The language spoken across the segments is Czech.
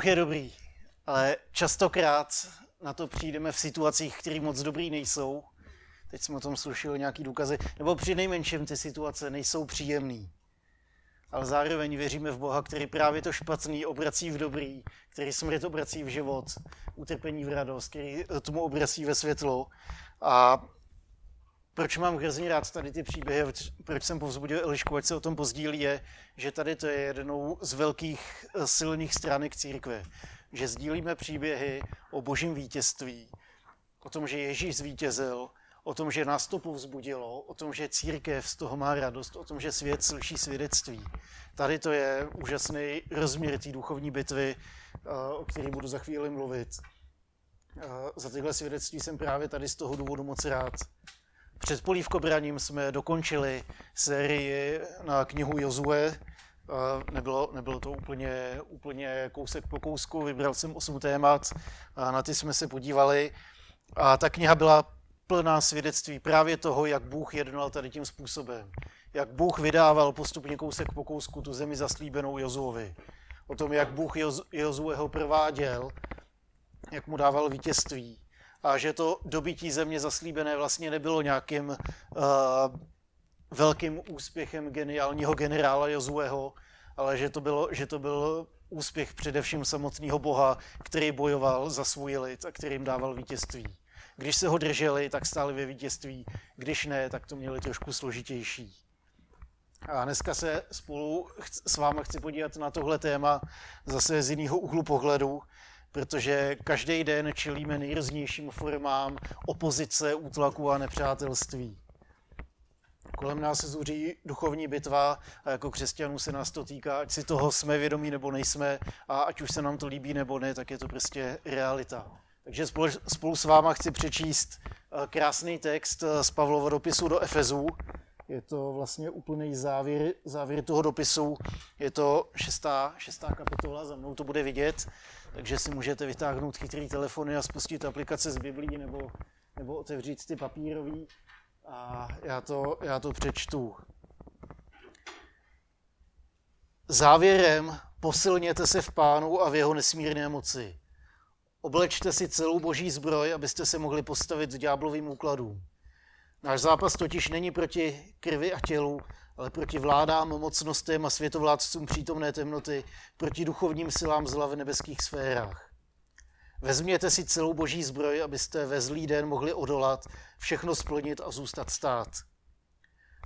Bůh je dobrý, ale častokrát na to přijdeme v situacích, které moc dobrý nejsou. Teď jsme o tom slyšeli nějaký důkazy. Nebo při nejmenším ty situace nejsou příjemné. Ale zároveň věříme v Boha, který právě to špatný obrací v dobrý, který smrt obrací v život, utrpení v radost, který tomu obrací ve světlo. A proč mám hrozně rád tady ty příběhy, proč jsem povzbudil Elišku, ať se o tom pozdílí, je, že tady to je jednou z velkých eh, silných stránek církve. Že sdílíme příběhy o božím vítězství, o tom, že Ježíš zvítězil, o tom, že nás to povzbudilo, o tom, že církev z toho má radost, o tom, že svět slyší svědectví. Tady to je úžasný rozměr té duchovní bitvy, eh, o které budu za chvíli mluvit. Eh, za tyhle svědectví jsem právě tady z toho důvodu moc rád. Před polívkobraním jsme dokončili sérii na knihu Jozue. Nebylo, nebylo to úplně, úplně kousek po kousku, vybral jsem osm témat a na ty jsme se podívali. A ta kniha byla plná svědectví právě toho, jak Bůh jednal tady tím způsobem. Jak Bůh vydával postupně kousek po kousku tu zemi zaslíbenou Jozuovi. O tom, jak Bůh Jozueho prováděl, jak mu dával vítězství a že to dobytí země zaslíbené vlastně nebylo nějakým uh, velkým úspěchem geniálního generála Jozueho, ale že to, bylo, že to byl úspěch především samotného Boha, který bojoval za svůj lid a který jim dával vítězství. Když se ho drželi, tak stáli ve vítězství, když ne, tak to měli trošku složitější. A dneska se spolu s vámi chci podívat na tohle téma zase z jiného úhlu pohledu, protože každý den čelíme nejrůznějším formám opozice, útlaku a nepřátelství. Kolem nás se zuří duchovní bitva a jako křesťanů se nás to týká, ať si toho jsme vědomí nebo nejsme a ať už se nám to líbí nebo ne, tak je to prostě realita. Takže spolu, s váma chci přečíst eh, krásný text eh, z Pavlova dopisu do Efezů. Je to vlastně úplný závěr, závěr toho dopisu. Je to šestá, šestá kapitola, za mnou to bude vidět takže si můžete vytáhnout chytrý telefony a spustit aplikace z Biblí nebo, nebo otevřít ty papírový a já to, já to přečtu. Závěrem posilněte se v pánu a v jeho nesmírné moci. Oblečte si celou boží zbroj, abyste se mohli postavit ďáblovým úkladům. Náš zápas totiž není proti krvi a tělu, ale proti vládám, mocnostem a světovládcům přítomné temnoty, proti duchovním silám zla v nebeských sférách. Vezměte si celou boží zbroj, abyste ve zlý den mohli odolat, všechno splnit a zůstat stát.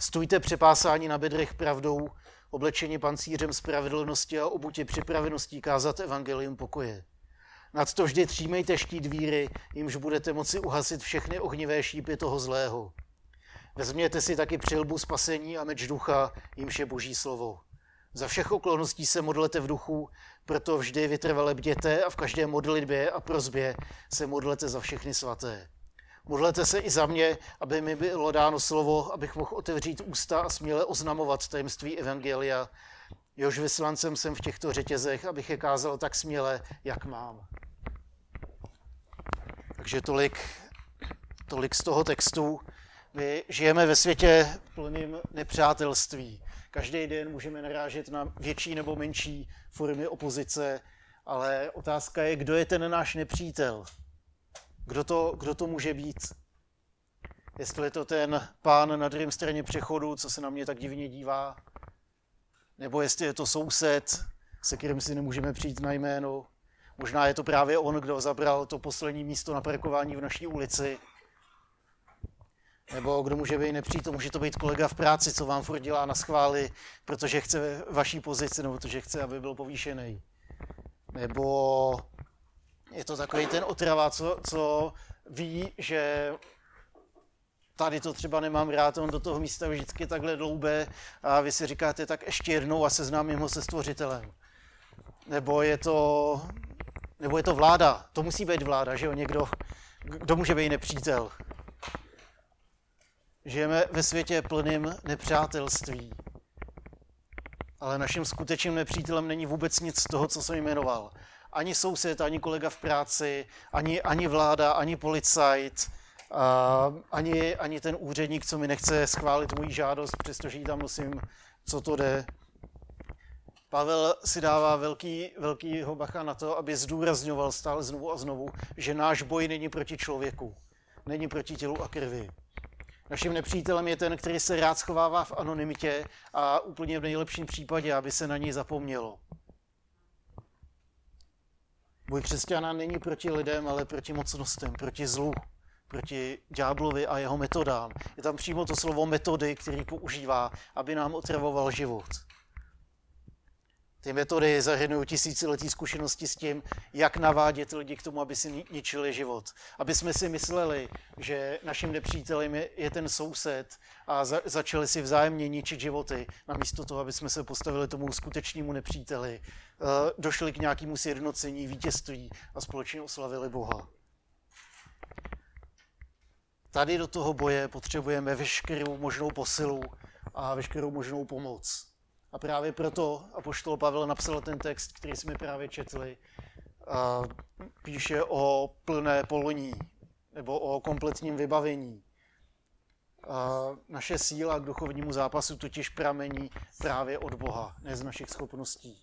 Stůjte přepásání na bedrech pravdou, oblečení pancířem spravedlnosti a obutě připraveností kázat evangelium pokoje. Nad to vždy třímejte štít víry, jimž budete moci uhasit všechny ohnivé šípy toho zlého. Vezměte si taky přilbu spasení a meč ducha, jimž je boží slovo. Za všech okolností se modlete v duchu, proto vždy vytrvale bděte a v každé modlitbě a prozbě se modlete za všechny svaté. Modlete se i za mě, aby mi bylo dáno slovo, abych mohl otevřít ústa a směle oznamovat tajemství Evangelia. Jož vyslancem jsem v těchto řetězech, abych je kázal tak směle, jak mám. Takže tolik, tolik z toho textu. My žijeme ve světě plným nepřátelství. Každý den můžeme narážet na větší nebo menší formy opozice, ale otázka je, kdo je ten náš nepřítel. Kdo to, kdo to může být? Jestli je to ten pán na druhém straně přechodu, co se na mě tak divně dívá, nebo jestli je to soused, se kterým si nemůžeme přijít na jméno. Možná je to právě on, kdo zabral to poslední místo na parkování v naší ulici. Nebo kdo může být nepřítel, může to být kolega v práci, co vám furt dělá na schvály, protože chce vaší pozici, nebo protože chce, aby byl povýšený. Nebo je to takový ten otrava, co, co ví, že tady to třeba nemám rád, on do toho místa vždycky takhle dloube a vy si říkáte tak ještě jednou a seznámím ho se stvořitelem. Nebo je to, nebo je to vláda, to musí být vláda, že jo, někdo, kdo může být nepřítel. Žijeme ve světě plným nepřátelství. Ale naším skutečným nepřítelem není vůbec nic z toho, co jsem jmenoval. Ani soused, ani kolega v práci, ani, ani vláda, ani policajt, a ani, ani ten úředník, co mi nechce schválit moji žádost, přestože ji tam nosím, co to jde. Pavel si dává velký, velkýho bacha na to, aby zdůrazňoval stále znovu a znovu, že náš boj není proti člověku, není proti tělu a krvi. Naším nepřítelem je ten, který se rád schovává v anonymitě a úplně v nejlepším případě, aby se na něj zapomnělo. Boj křesťana není proti lidem, ale proti mocnostem, proti zlu, proti ďáblovi a jeho metodám. Je tam přímo to slovo metody, který používá, aby nám otravoval život. Ty metody zahrnují tisíciletí zkušenosti s tím, jak navádět lidi k tomu, aby si ničili život. Aby jsme si mysleli, že naším nepřítelem je, je ten soused a za, začali si vzájemně ničit životy, namísto toho, aby jsme se postavili tomu skutečnému nepříteli, uh, došli k nějakému sjednocení, vítězství a společně oslavili Boha. Tady do toho boje potřebujeme veškerou možnou posilu a veškerou možnou pomoc. A právě proto apoštol Pavel napsal ten text, který jsme právě četli. A píše o plné poloní, nebo o kompletním vybavení. A naše síla k duchovnímu zápasu totiž pramení právě od Boha, ne z našich schopností.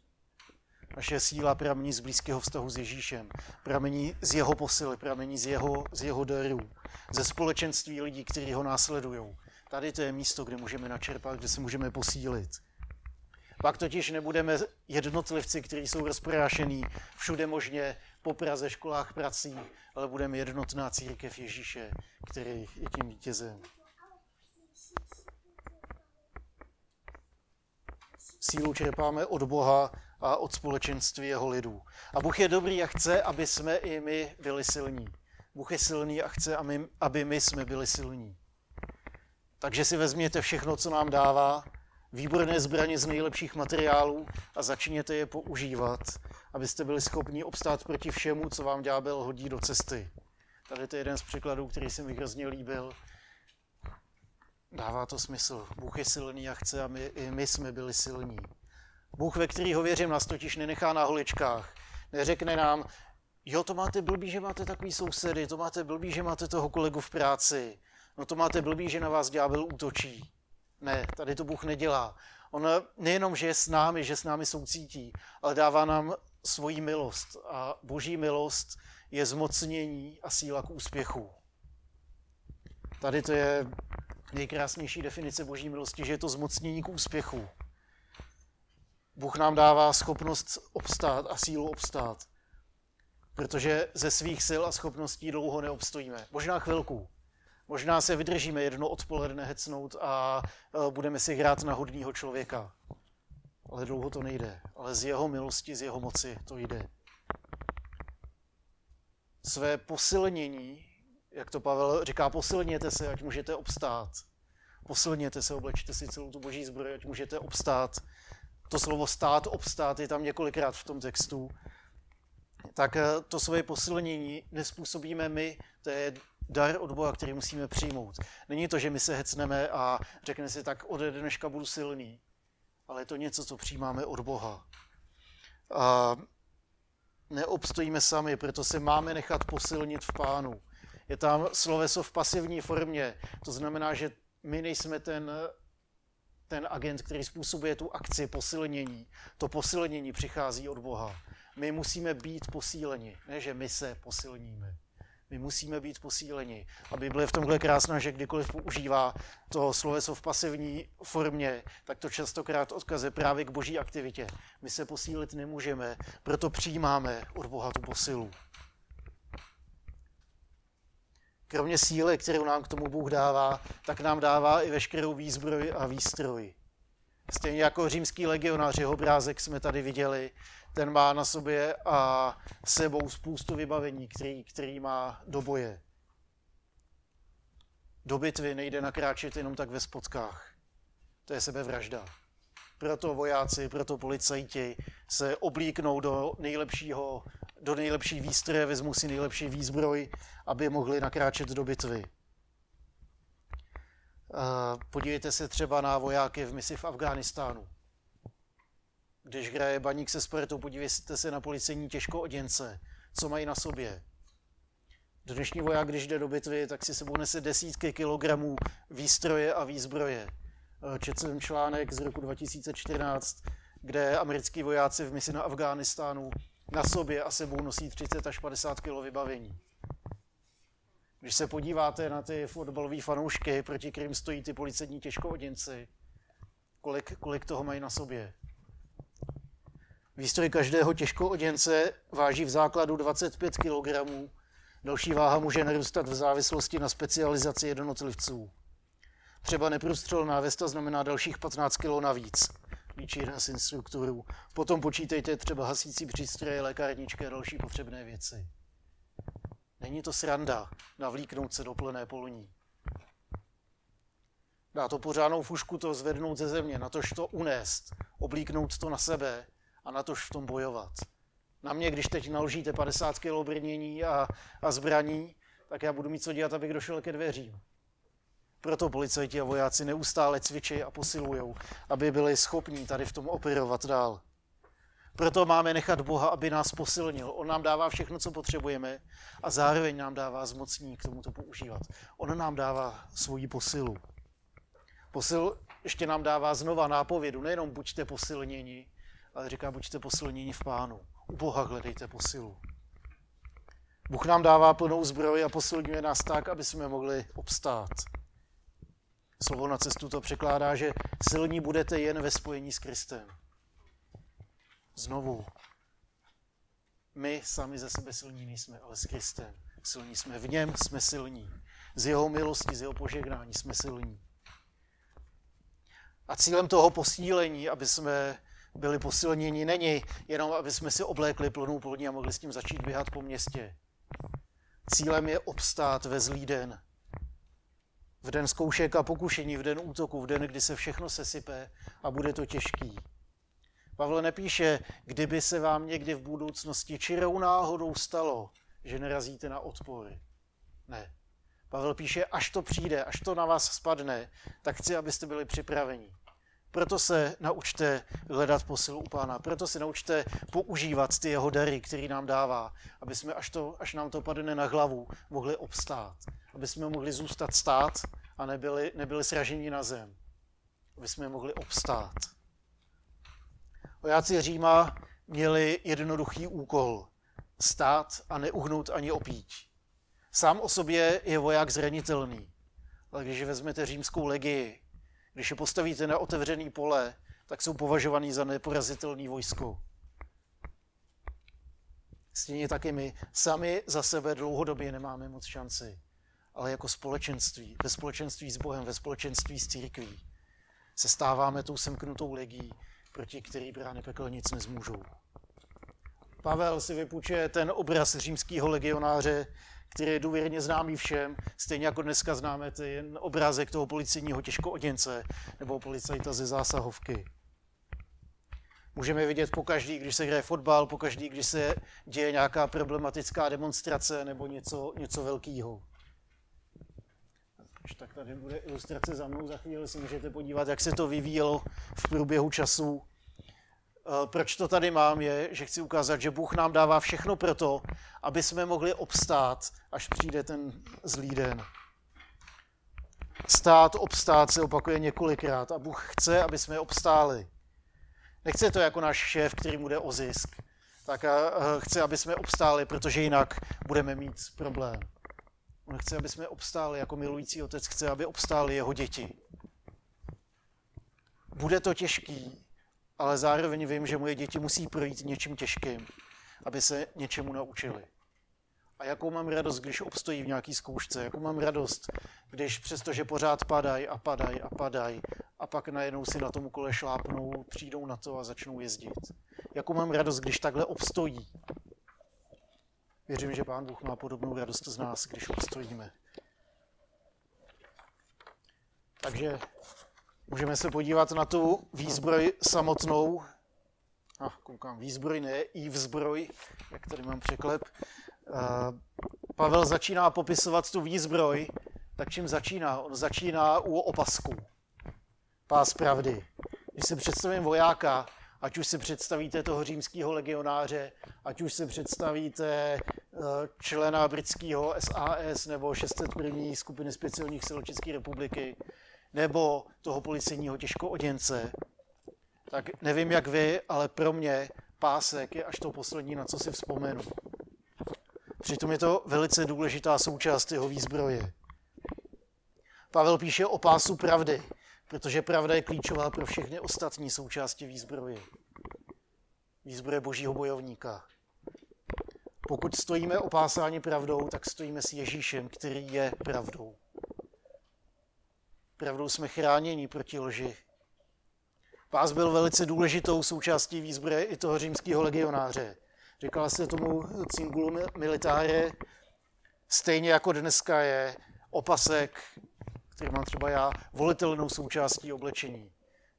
Naše síla pramení z blízkého vztahu s Ježíšem, pramení z jeho posily, pramení z jeho, z jeho darů, ze společenství lidí, kteří ho následují. Tady to je místo, kde můžeme načerpat, kde se můžeme posílit. Pak totiž nebudeme jednotlivci, kteří jsou rozprášení všude možně po Praze, školách, prací, ale budeme jednotná církev Ježíše, který je tím vítězem. Sílu čerpáme od Boha a od společenství jeho lidů. A Bůh je dobrý a chce, aby jsme i my byli silní. Bůh je silný a chce, aby my jsme byli silní. Takže si vezměte všechno, co nám dává, výborné zbraně z nejlepších materiálů a začněte je používat, abyste byli schopni obstát proti všemu, co vám ďábel hodí do cesty. Tady to je jeden z příkladů, který se mi hrozně líbil. Dává to smysl. Bůh je silný a chce, aby i my jsme byli silní. Bůh, ve kterýho věřím, nás totiž nenechá na holičkách. Neřekne nám, jo, to máte blbý, že máte takový sousedy, to máte blbý, že máte toho kolegu v práci, no to máte blbý, že na vás ďábel útočí. Ne, tady to Bůh nedělá. On nejenom, že je s námi, že s námi soucítí, ale dává nám svoji milost. A boží milost je zmocnění a síla k úspěchu. Tady to je nejkrásnější definice boží milosti, že je to zmocnění k úspěchu. Bůh nám dává schopnost obstát a sílu obstát. Protože ze svých sil a schopností dlouho neobstojíme. Možná chvilku, Možná se vydržíme jedno odpoledne hecnout a e, budeme si hrát na hodného člověka. Ale dlouho to nejde. Ale z jeho milosti, z jeho moci to jde. Své posilnění, jak to Pavel říká, posilněte se, ať můžete obstát. Posilněte se, oblečte si celou tu boží zbroj, ať můžete obstát. To slovo stát, obstát je tam několikrát v tom textu. Tak e, to svoje posilnění nespůsobíme my, to je dar od Boha, který musíme přijmout. Není to, že my se hecneme a řekneme si, tak ode dneška budu silný, ale je to něco, co přijímáme od Boha. A neobstojíme sami, proto se máme nechat posilnit v pánu. Je tam sloveso v pasivní formě, to znamená, že my nejsme ten, ten agent, který způsobuje tu akci posilnění. To posilnění přichází od Boha. My musíme být posíleni, ne že my se posilníme. My musíme být posíleni. A Bible je v tomhle krásná, že kdykoliv používá to sloveso v pasivní formě, tak to častokrát odkaze právě k boží aktivitě. My se posílit nemůžeme, proto přijímáme od Boha tu posilu. Kromě síly, kterou nám k tomu Bůh dává, tak nám dává i veškerou výzbroj a výstroj. Stejně jako římský legionář, jeho obrázek jsme tady viděli, ten má na sobě a sebou spoustu vybavení, který, který má do boje. Do bitvy nejde nakráčet jenom tak ve spotkách. To je sebevražda. Proto vojáci, proto policajti se oblíknou do nejlepšího, do nejlepší výstroje, vezmou si nejlepší výzbroj, aby mohli nakráčet do bitvy. Podívejte se třeba na vojáky v misi v Afghánistánu. Když hraje baník se sportu, podívejte se na policejní těžkooděnce, co mají na sobě. Dnešní voják, když jde do bitvy, tak si sebou nese desítky kilogramů výstroje a výzbroje. Četl jsem článek z roku 2014, kde americký vojáci v misi na Afghánistánu na sobě a sebou nosí 30 až 50 kg vybavení. Když se podíváte na ty fotbalové fanoušky, proti kterým stojí ty policejní těžkooděnci, kolik, kolik toho mají na sobě. Výstroj každého těžkooděnce váží v základu 25 kg. Další váha může narůstat v závislosti na specializaci jednotlivců. Třeba neprůstřelná vesta znamená dalších 15 kg navíc, líčí jeden z instruktorů. Potom počítejte třeba hasící přístroje, lékárničky a další potřebné věci. Není to sranda navlíknout se do plné polní. Dá to pořádnou fušku to zvednout ze země, na tož to unést, oblíknout to na sebe a na tož v tom bojovat. Na mě, když teď naložíte 50 kg brnění a, a zbraní, tak já budu mít co dělat, abych došel ke dveřím. Proto policajti a vojáci neustále cvičí a posilují, aby byli schopní tady v tom operovat dál. Proto máme nechat Boha, aby nás posilnil. On nám dává všechno, co potřebujeme a zároveň nám dává zmocní k tomu to používat. On nám dává svoji posilu. Posil ještě nám dává znova nápovědu, nejenom buďte posilněni, ale říká buďte posilněni v pánu. U Boha hledejte posilu. Bůh nám dává plnou zbroj a posilňuje nás tak, aby jsme mohli obstát. Slovo na cestu to překládá, že silní budete jen ve spojení s Kristem. Znovu, my sami ze sebe silní nejsme, ale s Kristem. Silní jsme v něm, jsme silní. Z jeho milosti, z jeho požehnání jsme silní. A cílem toho posílení, aby jsme byli posilněni, není jenom, aby jsme si oblékli plnou plodní a mohli s tím začít běhat po městě. Cílem je obstát ve zlý den. V den zkoušek a pokušení, v den útoku, v den, kdy se všechno sesype a bude to těžký. Pavel nepíše, kdyby se vám někdy v budoucnosti čirou náhodou stalo, že nerazíte na odpory. Ne. Pavel píše, až to přijde, až to na vás spadne, tak chci, abyste byli připraveni. Proto se naučte hledat posilu u pána, proto se naučte používat ty jeho dary, který nám dává, aby jsme, až, to, až nám to padne na hlavu, mohli obstát. Aby jsme mohli zůstat stát a nebyli, nebyli sraženi na zem. Aby jsme mohli obstát. Vojáci Říma měli jednoduchý úkol. Stát a neuhnout ani opít. Sám o sobě je voják zranitelný. Ale když vezmete římskou legii, když je postavíte na otevřený pole, tak jsou považovaný za neporazitelný vojsko. Stejně taky my sami za sebe dlouhodobě nemáme moc šanci, ale jako společenství, ve společenství s Bohem, ve společenství s církví, se stáváme tou semknutou legií, proti který brány pekel nic nezmůžou. Pavel si vypůjčuje ten obraz římského legionáře, který je důvěrně známý všem, stejně jako dneska známe ten obrázek toho policejního těžkooděnce nebo policajta ze zásahovky. Můžeme vidět po každý, když se hraje fotbal, po každý, když se děje nějaká problematická demonstrace nebo něco, něco velkého. Tak tady bude ilustrace za mnou, za chvíli si můžete podívat, jak se to vyvíjelo v průběhu času. Eh, proč to tady mám, je, že chci ukázat, že Bůh nám dává všechno pro to, aby jsme mohli obstát, až přijde ten zlý den. Stát, obstát se opakuje několikrát a Bůh chce, aby jsme obstáli. Nechce to jako náš šéf, který mu jde o zisk. Tak eh, chce, aby jsme obstáli, protože jinak budeme mít problém. On chce, aby jsme obstáli jako milující otec, chce, aby obstáli jeho děti. Bude to těžký, ale zároveň vím, že moje děti musí projít něčím těžkým, aby se něčemu naučili. A jakou mám radost, když obstojí v nějaký zkoušce, jakou mám radost, když přestože pořád padají a padají a padají a pak najednou si na tomu kole šlápnou, přijdou na to a začnou jezdit. Jakou mám radost, když takhle obstojí. Věřím, že Pán Bůh má podobnou radost z nás, když obstojíme. Takže Můžeme se podívat na tu výzbroj samotnou. A koukám, výzbroj ne, i vzbroj, jak tady mám překlep. Pavel začíná popisovat tu výzbroj, tak čím začíná? On začíná u opasku. Pás pravdy. Když si představím vojáka, ať už si představíte toho římského legionáře, ať už si představíte e, člena britského SAS nebo 601. skupiny speciálních sil České republiky, nebo toho policejního těžkooděnce, tak nevím jak vy, ale pro mě pásek je až to poslední, na co si vzpomenu. Přitom je to velice důležitá součást jeho výzbroje. Pavel píše o pásu pravdy, protože pravda je klíčová pro všechny ostatní součásti výzbroje. Výzbroje božího bojovníka. Pokud stojíme opásáni pravdou, tak stojíme s Ježíšem, který je pravdou. Pravdou jsme chráněni proti lži. Pás byl velice důležitou součástí výzbroje i toho římského legionáře. Říkala se tomu cingulu militare, stejně jako dneska je opasek, který mám třeba já, volitelnou součástí oblečení.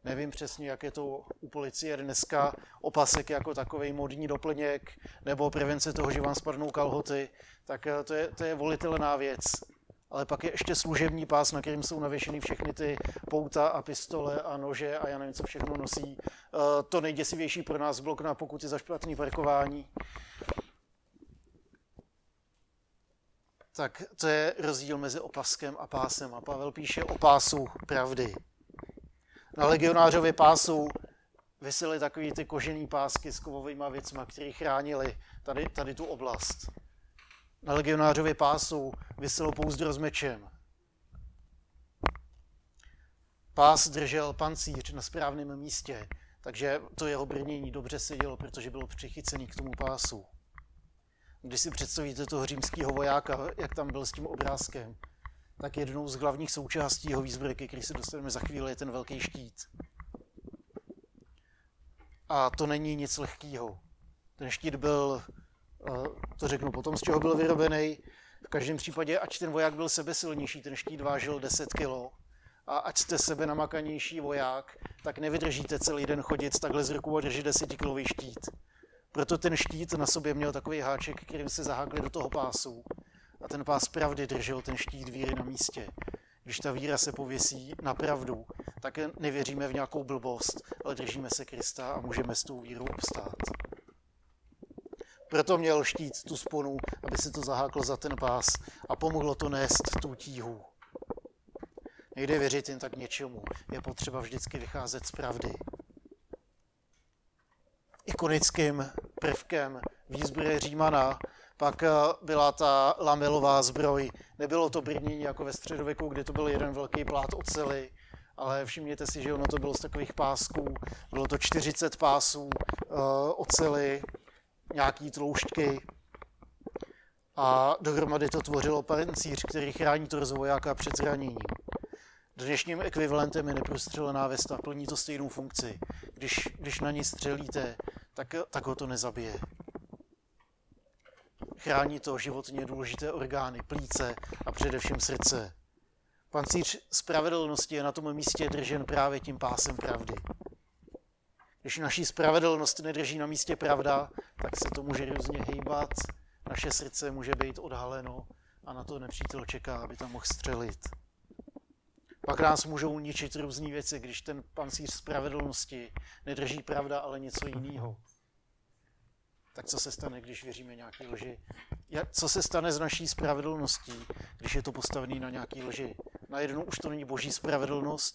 Nevím přesně, jak je to u policie dneska, opasek jako takový modní doplněk, nebo prevence toho, že vám spadnou kalhoty, tak eh, to je, to je volitelná věc. Ale pak je ještě služební pás, na kterým jsou navěšeny všechny ty pouta a pistole a nože a já nevím, co všechno nosí. Eh, to nejděsivější pro nás blok na pokuty za špatný parkování. Tak to je rozdíl mezi opaskem a pásem. A Pavel píše o pásu pravdy. Na legionářově pásu vysely takový ty kožený pásky s kovovými věcma, které chránili tady, tady tu oblast. Na legionářově pásu vyselo pouzdro s mečem. Pás držel pancíř na správném místě, takže to jeho brnění dobře sedělo, protože bylo přichycený k tomu pásu. Když si představíte toho římského vojáka, jak tam byl s tím obrázkem, tak jednou z hlavních součástí jeho výzbrojky, který se dostaneme za chvíli, je ten velký štít. A to není nic lehkého. Ten štít byl, eh, to řeknu potom, z čeho byl vyrobený. V každém případě, ať ten voják byl sebesilnější, ten štít vážil 10 kg, a ať jste sebe namakanější voják, tak nevydržíte celý den chodit takhle z rukou a držet 10 kilový štít. Proto ten štít na sobě měl takový háček, kterým se zahákli do toho pásu a ten pás pravdy držel ten štít víry na místě. Když ta víra se pověsí na pravdu, tak nevěříme v nějakou blbost, ale držíme se Krista a můžeme s tou vírou obstát. Proto měl štít tu sponu, aby se to zaháklo za ten pás a pomohlo to nést tu tíhu. Nejde věřit jen tak něčemu. Je potřeba vždycky vycházet z pravdy. Ikonickým prvkem výzbroje Římana pak eh, byla ta lamelová zbroj. Nebylo to brnění jako ve středověku, kde to byl jeden velký plát ocely, ale všimněte si, že ono to bylo z takových pásků. Bylo to 40 pásů uh, ocely, nějaký tloušťky a dohromady to tvořilo pancíř, který chrání torzo vojáka před zraněním. Dnešním ekvivalentem je neprostřelená vesta, plní to stejnou funkci. Když, když na ní střelíte, tak, tak ho to nezabije. Chrání to životně důležité orgány, plíce a především srdce. Pancíř spravedlnosti je na tom místě držen právě tím pásem pravdy. Když naší spravedlnost nedrží na místě pravda, tak se to může různě hýbat, naše srdce může být odhaleno a na to nepřítel čeká, aby tam mohl střelit. Pak nás můžou ničit různé věci, když ten pancíř spravedlnosti nedrží pravda, ale něco jiného tak co se stane, když věříme nějaké lži? Co se stane s naší spravedlností, když je to postavené na nějaké lži? Najednou už to není boží spravedlnost,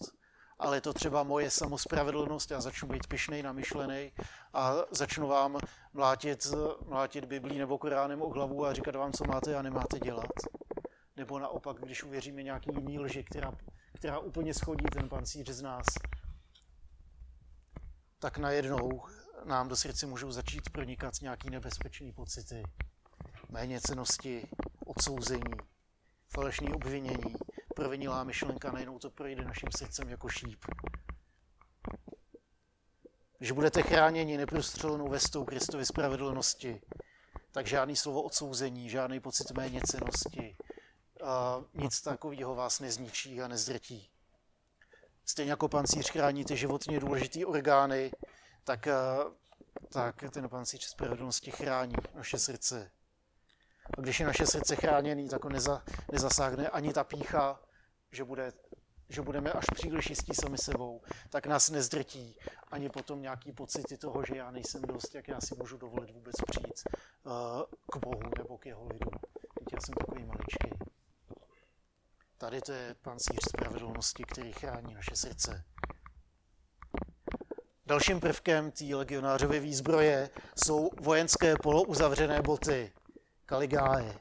ale je to třeba moje samospravedlnost, já začnu být pišnej, namyšlený a začnu vám mlátit, mlátit Biblí nebo Koránem o hlavu a říkat vám, co máte a nemáte dělat. Nebo naopak, když uvěříme nějaký jiný lži, která, která úplně schodí ten pancíř z nás, tak najednou nám do srdce můžou začít pronikat nějaký nebezpečný pocity, méněcenosti, odsouzení, falešní obvinění, provinilá myšlenka, najednou to projde naším srdcem jako šíp. Když budete chráněni neprostřelenou vestou Kristovy spravedlnosti, tak žádný slovo odsouzení, žádný pocit méněcenosti, nic takového vás nezničí a nezdrtí. Stejně jako pancíř chrání ty životně důležité orgány, tak, eh, tak ten pancíř spravedlnosti chrání naše srdce. A když je naše srdce chráněný, tak ho neza, nezasáhne ani ta pícha, že, bude, že budeme až příliš jistí sami sebou, tak nás nezdrtí ani potom nějaký pocity toho, že já nejsem dost, jak já si můžu dovolit vůbec přijít uh, k Bohu nebo k jeho lidu. Teď já jsem takový maličký. Tady to je pancíř spravedlnosti, který chrání naše srdce. Dalším prvkem té legionářové výzbroje jsou vojenské polouzavřené boty, kaligáje.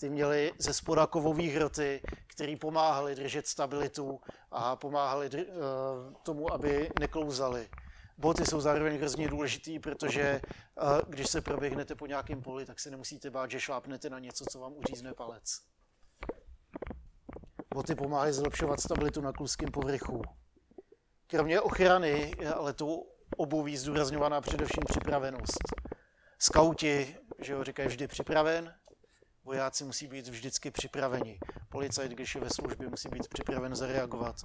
Ty měly ze spoda kovových hroty, které pomáhaly držet stabilitu a pomáhaly dr- uh, tomu, aby neklouzaly. Boty jsou zároveň hrozně důležitý, protože uh, když se proběhnete po nějakém poli, tak se nemusíte bát, že šlápnete na něco, co vám uřízne palec. Boty pomáhají zlepšovat stabilitu na kluském povrchu. Kromě ochrany je ale tu obuví zdůrazňovaná především připravenost. Skauti, že jo, říkají vždy připraven, vojáci musí být vždycky připraveni. Policajt, když je ve službě, musí být připraven zareagovat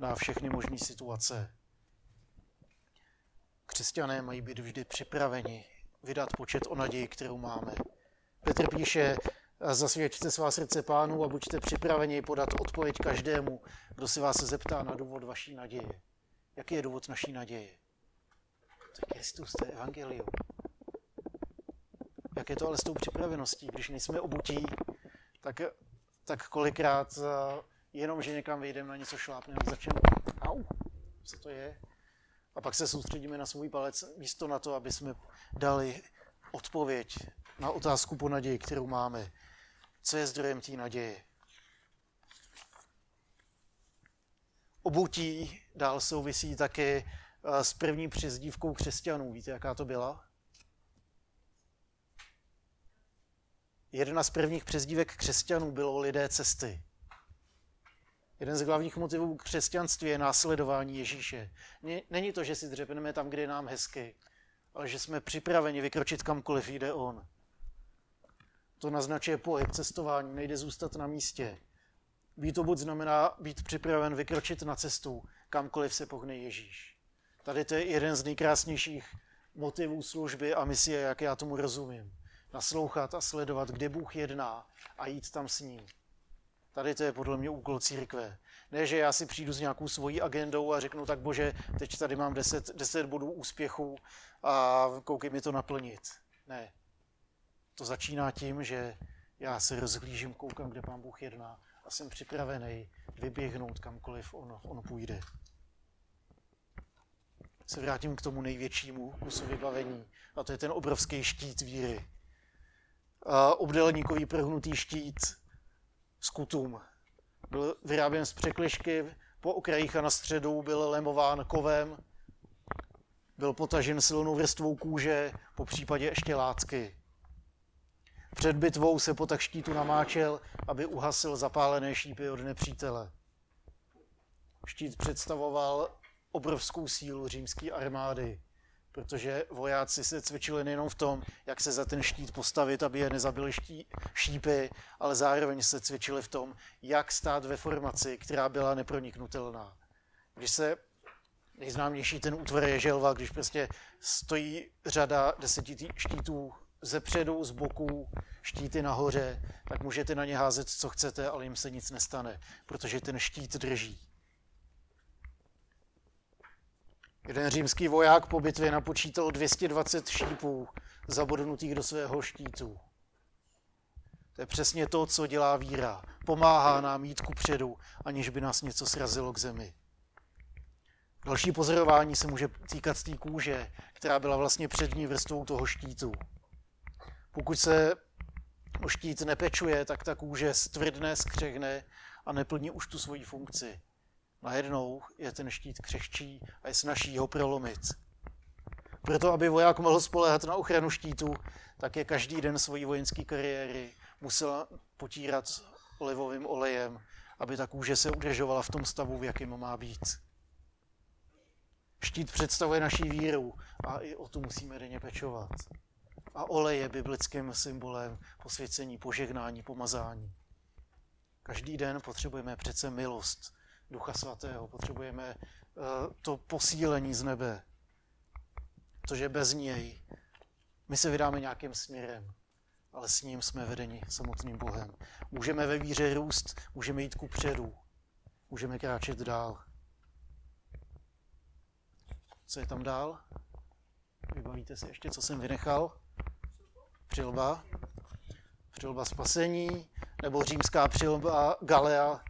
na všechny možné situace. Křesťané mají být vždy připraveni vydat počet o naději, kterou máme. Petr píše, zasvědčte svá srdce pánu a buďte připraveni podat odpověď každému, kdo si vás zeptá na důvod vaší naděje. Jaký je důvod naší naděje? To je Kristus, to je evangelium. Jak je to ale s tou připraveností? Když nejsme obutí, tak, tak kolikrát eh, jenom, že někam vyjdeme na něco šlápneme, začneme, au, co to je? A pak se soustředíme na svůj palec, místo na to, aby jsme dali odpověď na otázku po naději, kterou máme. Co je zdrojem té naděje? Obutí dál souvisí taky eh, s první přezdívkou křesťanů. Víte, jaká to byla? Jedna z prvních přezdívek křesťanů bylo lidé cesty. Jeden z hlavních motivů křesťanství je následování Ježíše. Není to, že si dřepneme tam, kde je nám hezky, ale že jsme připraveni vykročit kamkoliv jde On. To naznačuje pohyb, cestování, nejde zůstat na místě. Být buď znamená být připraven vykročit na cestu, kamkoliv se pohne Ježíš. Tady to je jeden z nejkrásnějších motivů služby a misie, jak já tomu rozumím. Naslouchat a sledovat, kde Bůh jedná a jít tam s ním. Tady to je podle mě úkol církve. Ne, že já si přijdu s nějakou svojí agendou a řeknu, tak bože, teď tady mám 10, 10 bodů úspěchu a koukej mi to naplnit. Ne. To začíná tím, že já se rozhlížím, koukám, kde pán Bůh jedná a jsem připravený vyběhnout kamkoliv on, on půjde. Se vrátím k tomu největšímu kusu vybavení, a to je ten obrovský štít víry. A obdelníkový prhnutý štít s kutum. Byl vyráběn z překlišky, po okrajích a na středu byl lemován kovem, byl potažen silnou vrstvou kůže, po případě ještě látky. Před bitvou se po tak štítu namáčel, aby uhasil zapálené šípy od nepřítele. Štít představoval obrovskou sílu římské armády, protože vojáci se cvičili nejenom v tom, jak se za ten štít postavit, aby je nezabili ští, šípy, ale zároveň se cvičili v tom, jak stát ve formaci, která byla neproniknutelná. Když se nejznámější ten útvar je želva, když prostě stojí řada deseti štítů ze předu, z boku, štíty nahoře, tak můžete na ně házet, co chcete, ale jim se nic nestane, protože ten štít drží. Jeden římský voják po bitvě napočítal 220 šípů zabodnutých do svého štítu. To je přesně to, co dělá víra. Pomáhá nám jít ku předu, aniž by nás něco srazilo k zemi. Další pozorování se může týkat té kůže, která byla vlastně přední vrstvou toho štítu. Pokud se o štít nepečuje, tak ta kůže stvrdne, skřehne a neplní už tu svoji funkci. Najednou je ten štít křehčí a je snaží ho prolomit. Proto, aby voják mohl spolehat na ochranu štítu, tak je každý den svojí vojenské kariéry musel potírat olivovým olejem, aby ta kůže se udržovala v tom stavu, v jakém má být. Štít představuje naší víru a i o tu musíme denně pečovat a olej je biblickým symbolem posvěcení, požehnání, pomazání. Každý den potřebujeme přece milost Ducha Svatého, potřebujeme uh, to posílení z nebe, protože bez něj my se vydáme nějakým směrem, ale s ním jsme vedeni samotným Bohem. Můžeme ve víře růst, můžeme jít ku předu, můžeme kráčet dál. Co je tam dál? Vybavíte si ještě, co jsem vynechal? Přilba, přilba spasení, nebo římská přilba Galea,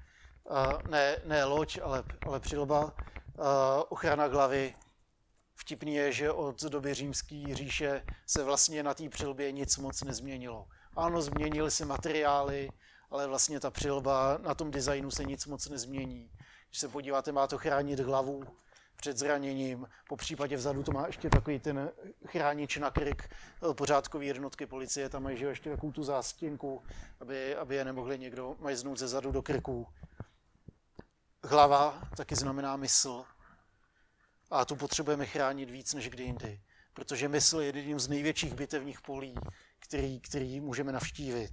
ne, ne loď, ale, ale přilba, ochrana hlavy, Vtipný je, že od doby římské říše se vlastně na té přilbě nic moc nezměnilo. Ano, změnily se materiály, ale vlastně ta přilba na tom designu se nic moc nezmění. Když se podíváte, má to chránit hlavu před zraněním, po případě vzadu to má ještě takový ten chránič na krk, pořádkový jednotky policie tam mají ještě takovou tu zástěnku, aby, aby je nemohli někdo majznout ze zadu do krku. Hlava taky znamená mysl a tu potřebujeme chránit víc než kdy jindy, protože mysl je jedním z největších bitevních polí, který, který můžeme navštívit.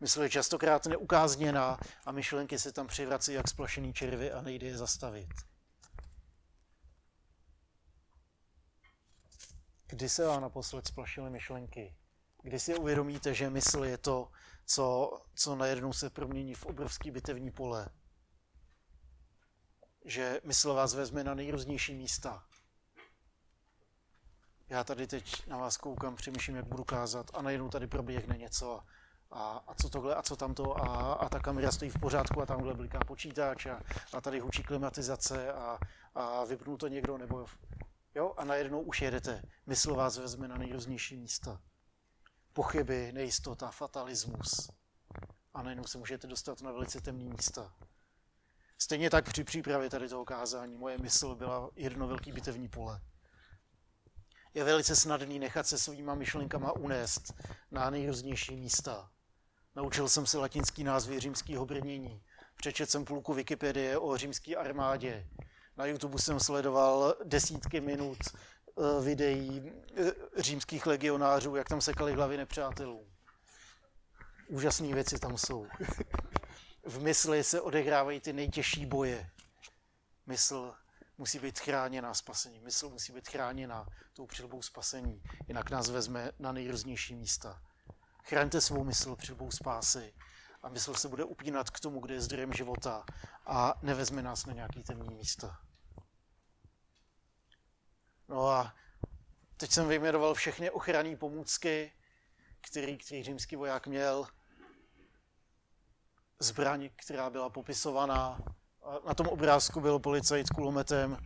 Mysl je častokrát neukázněná a myšlenky se tam přivrací jak splašený červy a nejde je zastavit. Kdy se vám naposled splašily myšlenky? Kdy si uvědomíte, že mysl je to, co, co najednou se promění v obrovský bitevní pole? Že mysl vás vezme na nejrůznější místa. Já tady teď na vás koukám, přemýšlím, jak budu kázat a najednou tady proběhne něco a, a co tohle a co tamto a, a ta kamera stojí v pořádku a tamhle bliká počítač a, a tady hučí klimatizace a, a vypnul to někdo nebo jo a najednou už jedete. Mysl vás vezme na nejrůznější místa. Pochyby, nejistota, fatalismus. A najednou se můžete dostat na velice temné místa. Stejně tak při přípravě tady toho kázání moje mysl byla jedno velký bitevní pole. Je velice snadný nechat se svýma myšlenkama unést na nejrůznější místa. Naučil jsem se latinský názvy římského brnění. Přečet jsem půlku Wikipedie o římské armádě. Na YouTube jsem sledoval desítky minut eh, videí eh, římských legionářů, jak tam sekali hlavy nepřátelů. Úžasné věci tam jsou. v mysli se odehrávají ty nejtěžší boje. Mysl musí být chráněná spasení. Mysl musí být chráněná tou přilbou spasení, jinak nás vezme na nejrůznější místa. Chraňte svou mysl přilbou spásy a mysl se bude upínat k tomu, kde je zdrojem života a nevezme nás na nějaký temný místa. No a teď jsem vyjmenoval všechny ochranné pomůcky, který, který římský voják měl. Zbraň, která byla popisovaná. Na tom obrázku byl policajt kulometem.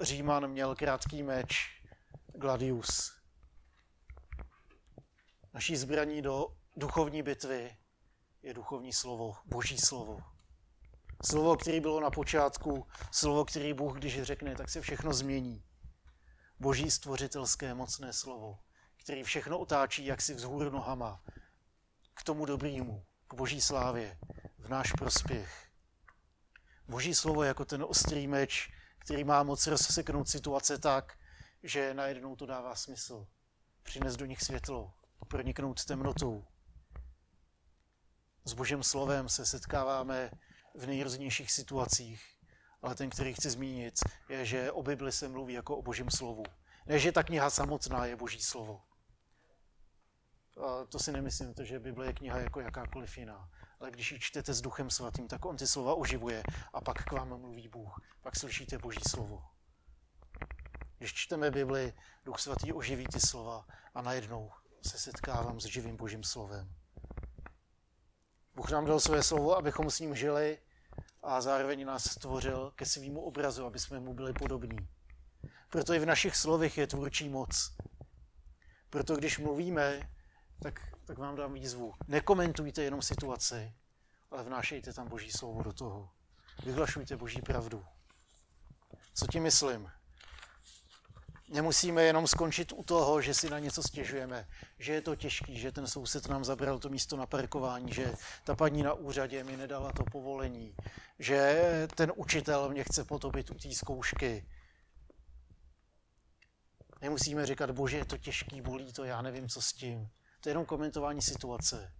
Říman měl krátký meč, gladius. Naší zbraní do duchovní bitvy je duchovní slovo, boží slovo. Slovo, které bylo na počátku, slovo, který Bůh, když řekne, tak se všechno změní. Boží stvořitelské mocné slovo, který všechno otáčí jaksi vzhůru nohama k tomu dobrýmu, k boží slávě, v náš prospěch. Boží slovo jako ten ostrý meč, který má moc rozseknout situace tak, že najednou to dává smysl. Přines do nich světlo, proniknout temnotou. S Božím slovem se setkáváme v nejrůznějších situacích, ale ten, který chci zmínit, je, že o Bibli se mluví jako o Božím slovu. Ne, že ta kniha samotná je Boží slovo. A to si nemyslím, že Bible je kniha jako jakákoliv jiná. Ale když ji čtete s Duchem Svatým, tak on ty slova oživuje a pak k vám mluví Bůh. Pak slyšíte Boží slovo. Když čteme Bibli, Duch Svatý oživí ty slova a najednou se setkávám s živým Božím slovem. Bůh nám dal své slovo, abychom s ním žili a zároveň nás stvořil ke svýmu obrazu, aby jsme mu byli podobní. Proto i v našich slovech je tvůrčí moc. Proto když mluvíme, tak, tak vám dám výzvu. Nekomentujte jenom situaci, ale vnášejte tam Boží slovo do toho. Vyhlašujte Boží pravdu. Co tím myslím? Nemusíme jenom skončit u toho, že si na něco stěžujeme, že je to těžký, že ten soused nám zabral to místo na parkování, že ta paní na úřadě mi nedala to povolení, že ten učitel mě chce potopit u té zkoušky. Nemusíme říkat, bože, je to těžký, bolí to, já nevím, co s tím. To je jenom komentování situace.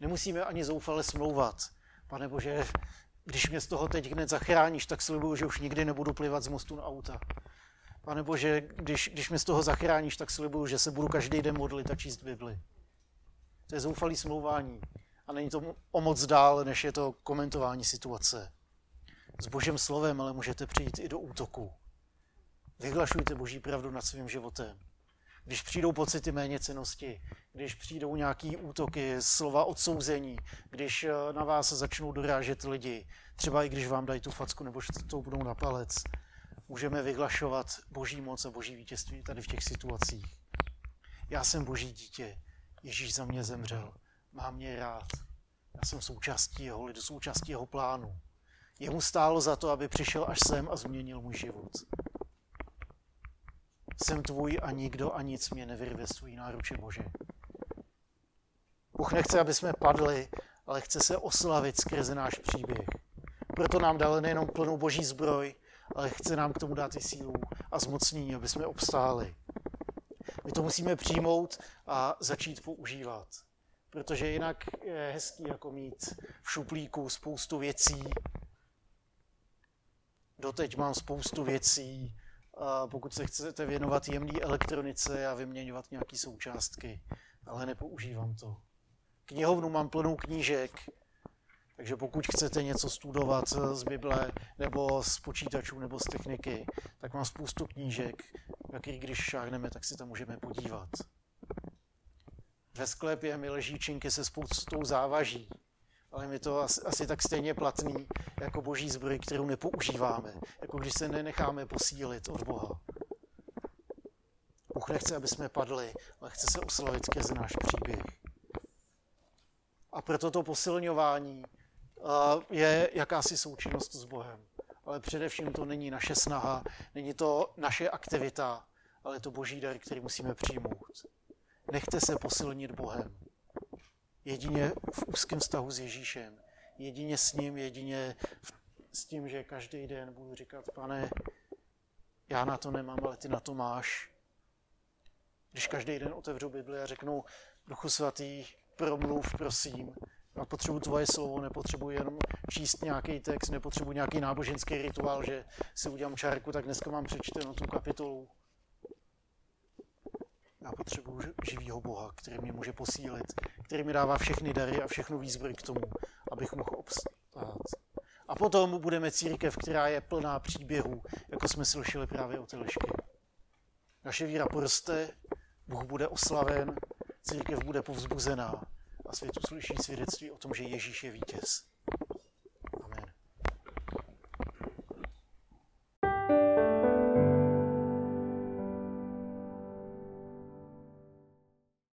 Nemusíme ani zoufale smlouvat. Pane Bože, když mě z toho teď hned zachráníš, tak slibuju, že už nikdy nebudu plivat z mostu na auta. Pane Bože, když, když mě z toho zachráníš, tak slibuju, že se budu každý den modlit a číst Bibli. To je zoufalý smlouvání. A není to o moc dál, než je to komentování situace. S božím slovem ale můžete přijít i do útoku. Vyhlašujte boží pravdu nad svým životem. Když přijdou pocity méněcenosti, když přijdou nějaký útoky, slova odsouzení, když eh, na vás začnou dorážet lidi, třeba i když vám dají tu facku nebo to budou na palec, můžeme vyhlašovat boží moc a boží vítězství tady v těch situacích. Já jsem boží dítě, Ježíš za mě zemřel, má mě rád. Já jsem součástí jeho lidu, součástí jeho plánu. Jemu stálo za to, aby přišel až sem a změnil můj život. Jsem tvůj a nikdo a nic mě nevyrve z tvojí náruče Bože. Bůh nechce, aby jsme padli, ale chce se oslavit skrze náš příběh. Proto nám dal nejenom plnou boží zbroj, ale chce nám k tomu dát i sílu a zmocnění, aby jsme obstáli. My to musíme přijmout a začít používat. Protože jinak je hezký jako mít v šuplíku spoustu věcí. Doteď mám spoustu věcí, a pokud se chcete věnovat jemné elektronice a vyměňovat nějaké součástky, ale nepoužívám to. Knihovnu mám plnou knížek, takže pokud chcete něco studovat z Bible, nebo z počítačů, nebo z techniky, tak mám spoustu knížek, na který když šáhneme, tak si tam můžeme podívat. Ve sklepě mi leží činky se spoustou závaží, ale mi to asi, asi tak stejně platný jako boží zbroj, kterou nepoužíváme, jako když se nenecháme posílit od Boha. Bůh nechce, aby jsme padli, ale chce se oslavit skrze náš příběh. A proto to posilňování je jakási součinnost s Bohem. Ale především to není naše snaha, není to naše aktivita, ale je to boží dar, který musíme přijmout. Nechte se posilnit Bohem. Jedině v úzkém vztahu s Ježíšem. Jedině s ním, jedině s tím, že každý den budu říkat, pane, já na to nemám, ale ty na to máš. Když každý den otevřu Bibli a řeknu, Duchu svatý, promluv, prosím, a potřebuji tvoje slovo, nepotřebuji jenom číst nějaký text, nepotřebuji nějaký náboženský rituál, že si udělám čárku, tak dneska mám přečteno tu kapitolu. Já potřebuji živýho Boha, který mě může posílit, který mi dává všechny dary a všechnu výzbroj k tomu, abych mohl obstát. A potom budeme církev, která je plná příběhů, jako jsme slyšeli právě o lišky. Naše víra poroste, Bůh bude oslaven, církev bude povzbuzená a svět uslyší svědectví o tom, že Ježíš je vítěz.